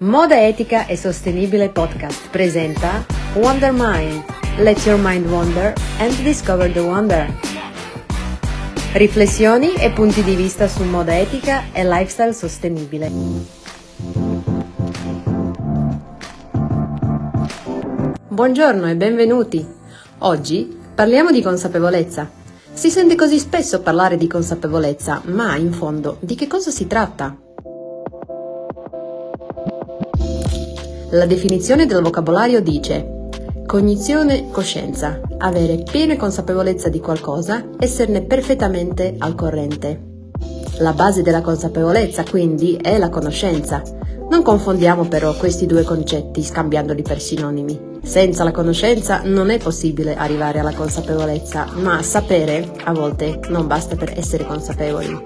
Moda Etica e Sostenibile Podcast presenta Wonder Mind. Let your mind wander and discover the wonder. Riflessioni e punti di vista su moda etica e lifestyle sostenibile. Buongiorno e benvenuti. Oggi parliamo di consapevolezza. Si sente così spesso parlare di consapevolezza, ma in fondo di che cosa si tratta? La definizione del vocabolario dice cognizione, coscienza, avere piena consapevolezza di qualcosa, esserne perfettamente al corrente. La base della consapevolezza, quindi, è la conoscenza. Non confondiamo però questi due concetti scambiandoli per sinonimi. Senza la conoscenza non è possibile arrivare alla consapevolezza, ma sapere a volte non basta per essere consapevoli.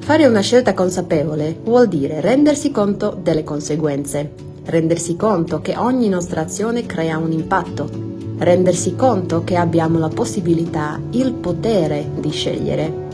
Fare una scelta consapevole vuol dire rendersi conto delle conseguenze, rendersi conto che ogni nostra azione crea un impatto, rendersi conto che abbiamo la possibilità, il potere di scegliere.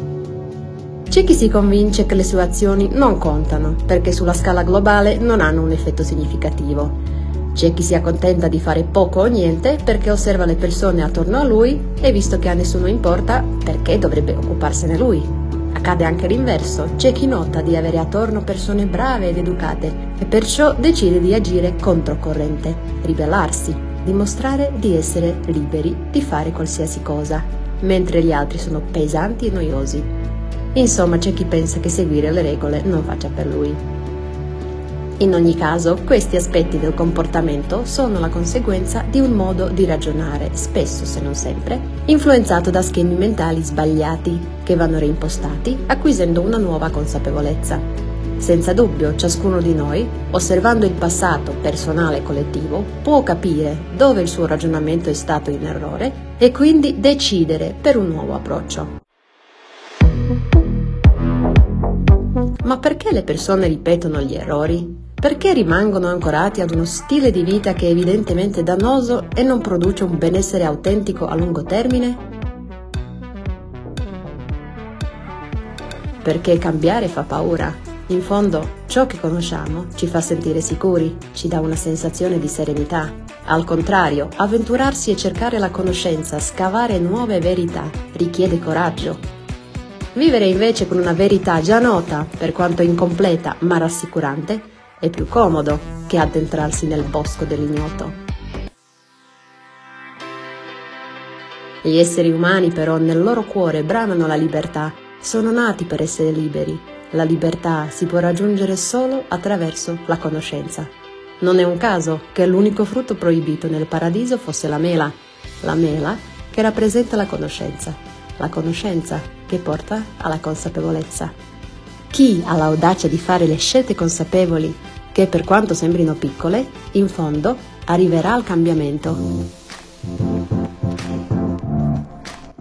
C'è chi si convince che le sue azioni non contano perché sulla scala globale non hanno un effetto significativo. C'è chi si accontenta di fare poco o niente perché osserva le persone attorno a lui e visto che a nessuno importa, perché dovrebbe occuparsene lui? Accade anche l'inverso, c'è chi nota di avere attorno persone brave ed educate e perciò decide di agire controcorrente, ribellarsi, dimostrare di essere liberi di fare qualsiasi cosa, mentre gli altri sono pesanti e noiosi. Insomma, c'è chi pensa che seguire le regole non faccia per lui. In ogni caso, questi aspetti del comportamento sono la conseguenza di un modo di ragionare, spesso se non sempre, influenzato da schemi mentali sbagliati, che vanno reimpostati acquisendo una nuova consapevolezza. Senza dubbio, ciascuno di noi, osservando il passato personale e collettivo, può capire dove il suo ragionamento è stato in errore e quindi decidere per un nuovo approccio. Ma perché le persone ripetono gli errori? Perché rimangono ancorati ad uno stile di vita che è evidentemente dannoso e non produce un benessere autentico a lungo termine? Perché cambiare fa paura. In fondo, ciò che conosciamo ci fa sentire sicuri, ci dà una sensazione di serenità. Al contrario, avventurarsi e cercare la conoscenza, scavare nuove verità, richiede coraggio. Vivere invece con una verità già nota, per quanto incompleta ma rassicurante, è più comodo che addentrarsi nel bosco dell'ignoto. Gli esseri umani però nel loro cuore bramano la libertà, sono nati per essere liberi. La libertà si può raggiungere solo attraverso la conoscenza. Non è un caso che l'unico frutto proibito nel paradiso fosse la mela, la mela che rappresenta la conoscenza, la conoscenza che porta alla consapevolezza. Chi ha l'audacia di fare le scelte consapevoli, che per quanto sembrino piccole, in fondo arriverà al cambiamento.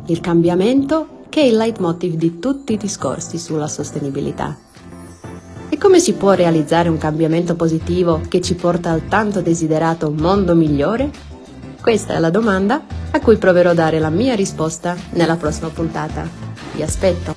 Il cambiamento che è il leitmotiv di tutti i discorsi sulla sostenibilità. E come si può realizzare un cambiamento positivo che ci porta al tanto desiderato mondo migliore? Questa è la domanda a cui proverò a dare la mia risposta nella prossima puntata. Vi aspetto!